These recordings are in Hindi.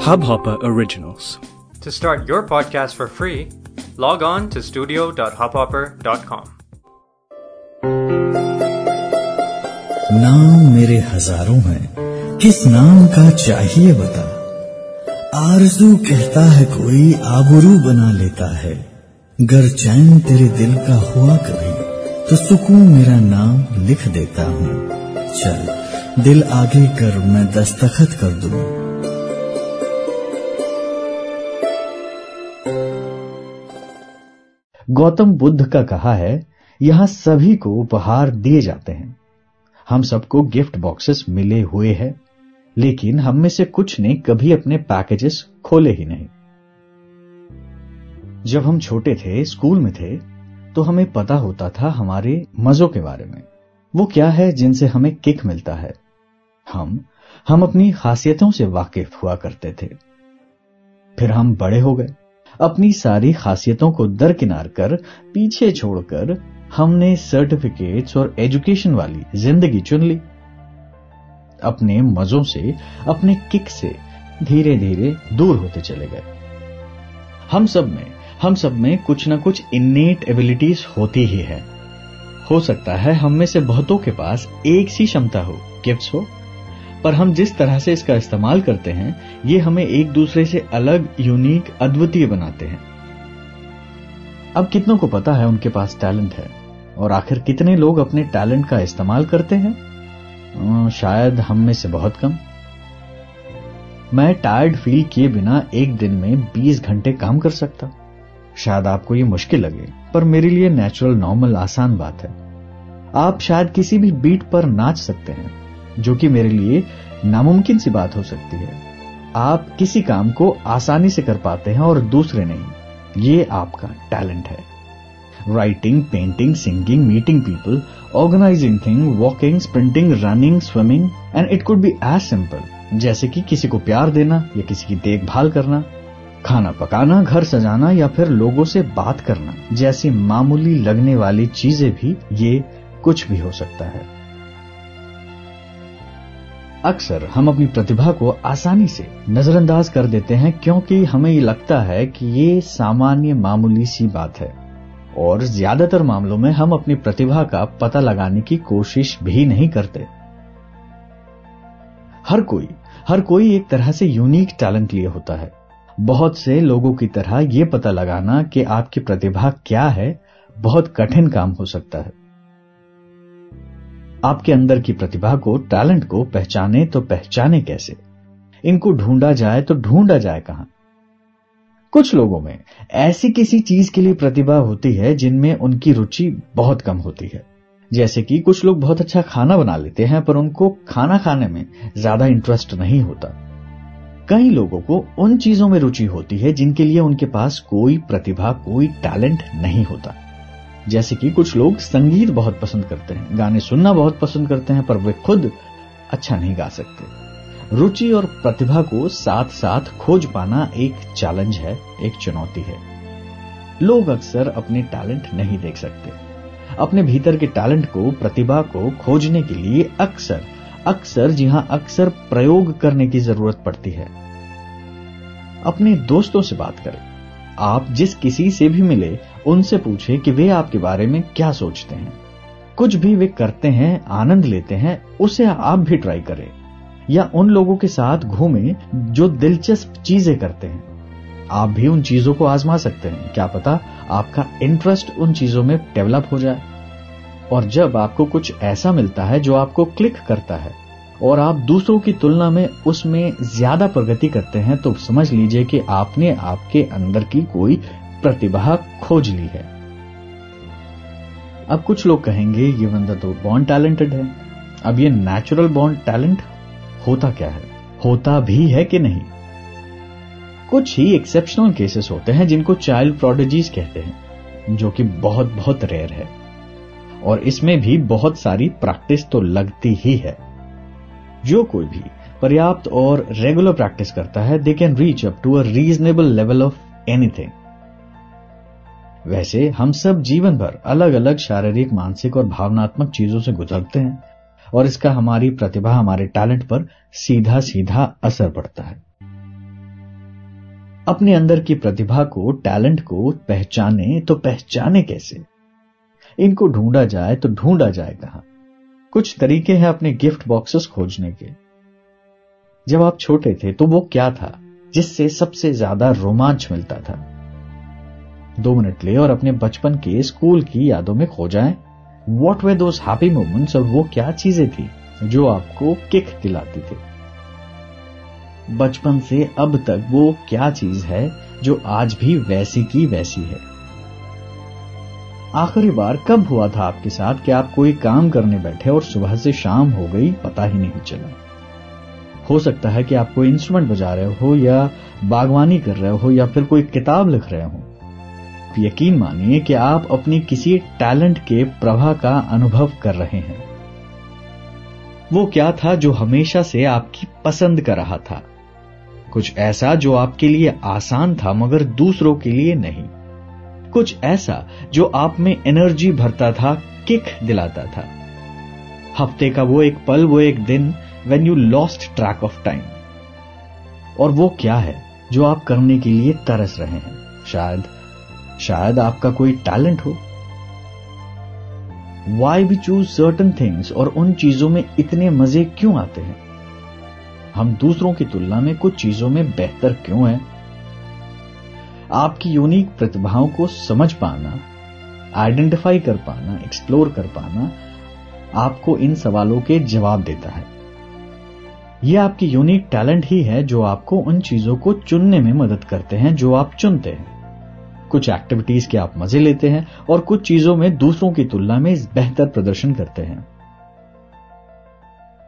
Hubhopper Originals. To start your podcast for free, log on to studio.hubhopper.com. नाम मेरे हज़ारों हैं किस नाम का चाहिए बता आरज़ू कहता है कोई आबरू बना लेता है गर चैन तेरे दिल का हुआ कभी तो सुकून मेरा नाम लिख देता हूँ चल दिल आगे कर, मैं दस्तखत कर दूँ। गौतम बुद्ध का कहा है, यहाँ सभी को उपहार दिए जाते हैं। हम सबको गिफ्ट बॉक्सेस मिले हुए हैं, लेकिन हम में से कुछ ने कभी अपने पैकेजेस खोले ही नहीं। जब हम छोटे थे, स्कूल में थे तो हमें पता होता था हमारे मजों के बारे में। वो क्या है जिनसे हमें किक मिलता है? हम हम अपनी खासियतों से वाकिफ हुआ करते थे। फिर हम बड़े हो गए। अपनी सारी खासियतों को दरकिनार कर, पीछे छोड़कर, हमने सर्टिफिकेट्स और एजुकेशन वाली ज़िंदगी चुन ली। अपने मजों से, अपने किक से धीरे धीरे दूर होते चले गए। हम सब में, हम सब में कुछ ना कुछ इन्नेट एबिलिटीज होती ही है। हो सकता है हम में से बहुतों के पास एक सी क्षमता हो गिफ्ट्स हो। पर हम जिस तरह से इसका इस्तेमाल करते हैं, ये हमें एक दूसरे से अलग यूनिक अद्वितीय बनाते हैं। अब कितनों को पता है उनके पास टैलेंट है? और आखिर कितने लोग अपने टैलेंट का इस्तेमाल करते हैं? शायद हम में से बहुत कम। मैं टायर्ड फील किए बिना एक दिन में 20 घंटे काम कर सकता। शायद आपको ये मुश्किल लगे, पर मेरे लिए नेचुरल नॉर्मल आसान बात है। आप शायद किसी भी बीट पर नाच सकते हैं। जो कि मेरे लिए नामुमकिन सी बात हो सकती है। आप किसी काम को आसानी से कर पाते हैं और दूसरे नहीं। ये आपका टैलेंट है। Writing painting singing meeting people organizing thing walking sprinting running swimming and it could be as simple जैसे कि किसी को प्यार देना या किसी की देखभाल करना, खाना पकाना, घर सजाना या फिर लोगों से बात करना, जैसी मामूली लगने वाली चीज़ें भी, ये कुछ भी हो सकता है। अक्सर हम अपनी प्रतिभा को आसानी से नजरअंदाज कर देते हैं क्योंकि हमें ये लगता है कि ये सामान्य मामूली सी बात है। और ज़्यादातर मामलों में हम अपनी प्रतिभा का पता लगाने की कोशिश भी नहीं करते। हर कोई हर कोई एक तरह से यूनिक टैलेंट लिए होता है। बहुत से लोगों की तरह यह पता लगाना कि आपकी प्रतिभा क्या है, बहुत कठिन काम हो सकता है। आपके अंदर की प्रतिभा को टैलेंट को पहचाने तो पहचाने कैसे? इनको ढूंढा जाए तो ढूंढा जाए कहाँ? कुछ लोगों में ऐसी किसी चीज़ के लिए प्रतिभा होती है जिनमें उनकी रुचि बहुत कम होती है। जैसे कि कुछ लोग बहुत अच्छा खाना बना लेते हैं पर उनको खाना खाने में ज़्यादा इंटरेस्ट नहीं होता। कई लोगों को उन चीज़ों में रुचि होती है जिनके लिए उनके पास कोई प्रतिभा, कोई टैलेंट नहीं होता। जैसे कि कुछ लोग संगीत बहुत पसंद करते हैं, गाने सुनना बहुत पसंद करते हैं, पर वे खुद अच्छा नहीं गा सकते। रुचि और प्रतिभा को साथ साथ खोज पाना एक चैलेंज है, एक चुनौती है। लोग अक्सर अपने टैलेंट नहीं देख सकते। अपने भीतर के टैलेंट को, प्रतिभा को खोजने के लिए अक्सर अक्सर, जी हाँ, अक्सर प्रयोग करने की ज़रूरत पड़ती है। अपने दोस्तों से बात करें। आप जिस किसी से भी मिले उनसे पूछे कि वे आपके बारे में क्या सोचते हैं। कुछ भी वे करते हैं, आनंद लेते हैं, उसे आप भी ट्राई करें। या उन लोगों के साथ घूमें जो दिलचस्प चीज़ें करते हैं। आप भी उन चीज़ों को आजमा सकते हैं। क्या पता आपका इंटरेस्ट उन चीज़ों में डेवलप हो जाए। और जब आपको कुछ ऐसा मिलता है जो आपको क्लिक करता है, और आप दूसरों की तुलना में उसमें ज़्यादा प्रगति करते हैं तो समझ लीजिए कि आपने आपके अंदर की कोई प्रतिभा खोज ली है। अब कुछ लोग कहेंगे, ये बंदा तो बॉन्ड टैलेंटेड है। अब ये नेचुरल बॉन्ड टैलेंट होता क्या है? होता भी है कि नहीं? कुछ ही एक्सेप्शनल केसेस होते हैं जिनको चाइल्ड प्रोडजीज कहते हैं, जो कि बहुत बहुत रेयर है। और इसमें भी बहुत सारी प्रैक्टिस तो लगती ही है। जो कोई भी पर्याप्त और रेगुलर प्रैक्टिस करता है they can reach up to a reasonable level of anything वैसे हम सब जीवन भर अलग अलग शारीरिक, मानसिक और भावनात्मक चीज़ों से गुजरते हैं और इसका हमारी प्रतिभा, हमारे टैलेंट पर सीधा सीधा असर पड़ता है। अपने अंदर की प्रतिभा को, टैलेंट को पहचाने तो पहचाने कैसे? इनको ढूंढा जाए तो ढूंढा जाए कहाँ? कुछ तरीके हैं अपने गिफ्ट बॉक्सेस खोजने के। जब आप छोटे थे तो वो क्या था जिससे सबसे ज़्यादा रोमांच मिलता था? दो मिनट ले और अपने बचपन के स्कूल की यादों में खो जाएँ। What were those happy moments और वो क्या चीज़ें थी जो आपको किक दिलाती थी? बचपन से अब तक वो क्या चीज़ है जो आज भी वैसी की वैसी है? आखिरी बार कब हुआ था आपके साथ कि आप कोई काम करने बैठे और सुबह से शाम हो गई, पता ही नहीं चला? हो सकता है कि आप कोई इंस्ट्रूमेंट बजा रहे हो या बागवानी कर रहे हो या फिर कोई किताब लिख रहे हो। यकीन मानिए कि आप अपनी किसी टैलेंट के प्रवाह का अनुभव कर रहे हैं। वो क्या था जो हमेशा से आपकी पसंद कर रहा था? कुछ ऐसा जो आपके लिए आसान था मगर दूसरों के लिए नहीं। कुछ ऐसा जो आप में एनर्जी भरता था, किक दिलाता था। हफ़्ते का वो एक पल, वो एक दिन when you lost track of time और वो क्या है जो आप करने के लिए तरस रहे हैं? शायद शायद आपका कोई टैलेंट हो। Why we choose certain things और उन चीज़ों में इतने मज़े क्यों आते हैं? हम दूसरों की तुलना में कुछ चीज़ों में बेहतर क्यों हैं? आपकी यूनिक प्रतिभाओं को समझ पाना आइडेंटिफाई कर पाना एक्सप्लोर कर पाना आपको इन सवालों के जवाब देता है। यह आपकी यूनिक टैलेंट ही है जो आपको उन चीज़ों को चुनने में मदद करते हैं जो आप चुनते हैं। कुछ एक्टिविटीज़ के आप मज़े लेते हैं और कुछ चीज़ों में दूसरों की तुलना में बेहतर प्रदर्शन करते हैं।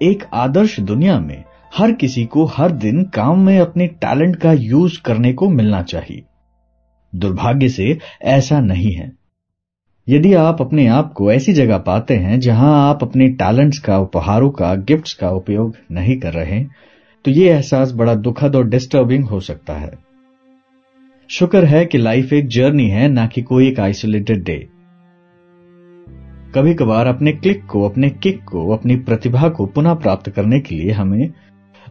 एक आदर्श दुनिया में हर किसी को हर दिन काम में अपने टैलेंट का यूज़ करने को मिलना चाहिए। दुर्भाग्य से ऐसा नहीं है। यदि आप अपने आप को ऐसी जगह पाते हैं जहाँ आप अपने टैलेंट्स का, उपहारों का गिफ्ट्स का उपयोग नहीं कर रहे तो यह एहसास बड़ा दुखद और डिस्टर्बिंग हो सकता है। शुक्र है कि लाइफ एक जर्नी है, ना कि कोई एक आइसोलेटेड डे। कभी कभार अपने क्लिक को, अपने किक को, अपनी प्रतिभा को पुनः प्राप्त करने के लिए हमें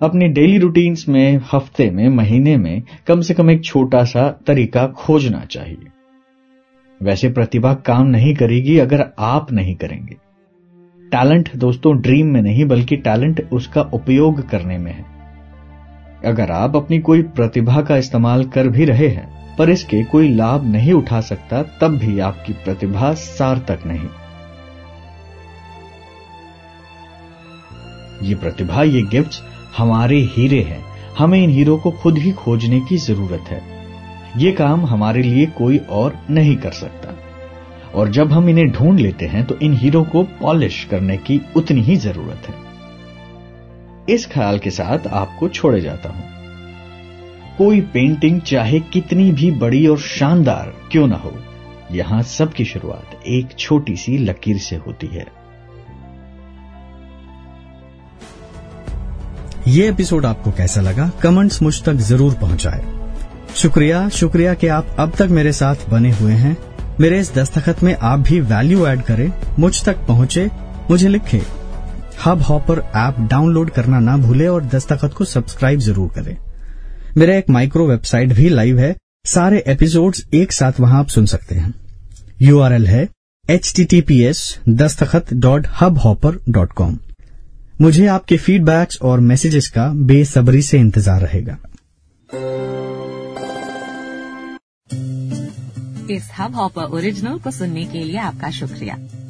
अपनी डेली रूटीन्स में, हफ़्ते में, महीने में कम से कम एक छोटा सा तरीका खोजना चाहिए। वैसे प्रतिभा काम नहीं करेगी अगर आप नहीं करेंगे। टैलेंट दोस्तों, ड्रीम में नहीं, बल्कि टैलेंट उसका उपयोग करने में है। अगर आप अपनी कोई प्रतिभा का इस्तेमाल कर भी रहे हैं, पर इसके कोई लाभ नहीं उठा सकता, तब भी आपकी प्रतिभा सार्थक नहीं। ये प्रतिभा, ये गिफ्ट्स हमारे हीरे हैं। हमें इन हीरो को खुद ही खोजने की ज़रूरत है। ये काम हमारे लिए कोई और नहीं कर सकता। और जब हम इन्हें ढूंढ लेते हैं तो इन हीरो को पॉलिश करने की उतनी ही ज़रूरत है। इस ख्याल के साथ आपको छोड़े जाता हूँ। कोई पेंटिंग चाहे कितनी भी बड़ी और शानदार क्यों ना हो, यहाँ सबकी शुरुआत एक छोटी सी लकीर से होती है। ये एपिसोड आपको कैसा लगा? कमेंट्स मुझ तक ज़रूर पहुँचाए। शुक्रिया शुक्रिया कि आप अब तक मेरे साथ बने हुए हैं। मेरे इस दस्तखत में आप भी वैल्यू ऐड करें, मुझ तक पहुँचे, मुझे लिखें। हब हॉपर ऐप डाउनलोड करना ना भूले और दस्तखत को सब्सक्राइब ज़रूर करें। मेरा एक माइक्रो वेबसाइट भी लाइव है। सारे एपिसोड्स एक साथ वहाँ आप सुन सकते हैं। यूआरएल है H T T P S Dastakhat dot Hubhopper dot com मुझे आपके फीडबैक्स और मैसेजेस का बेसब्री से इंतज़ार रहेगा। इस हब हॉपर ओरिजिनल को सुनने के लिए आपका शुक्रिया।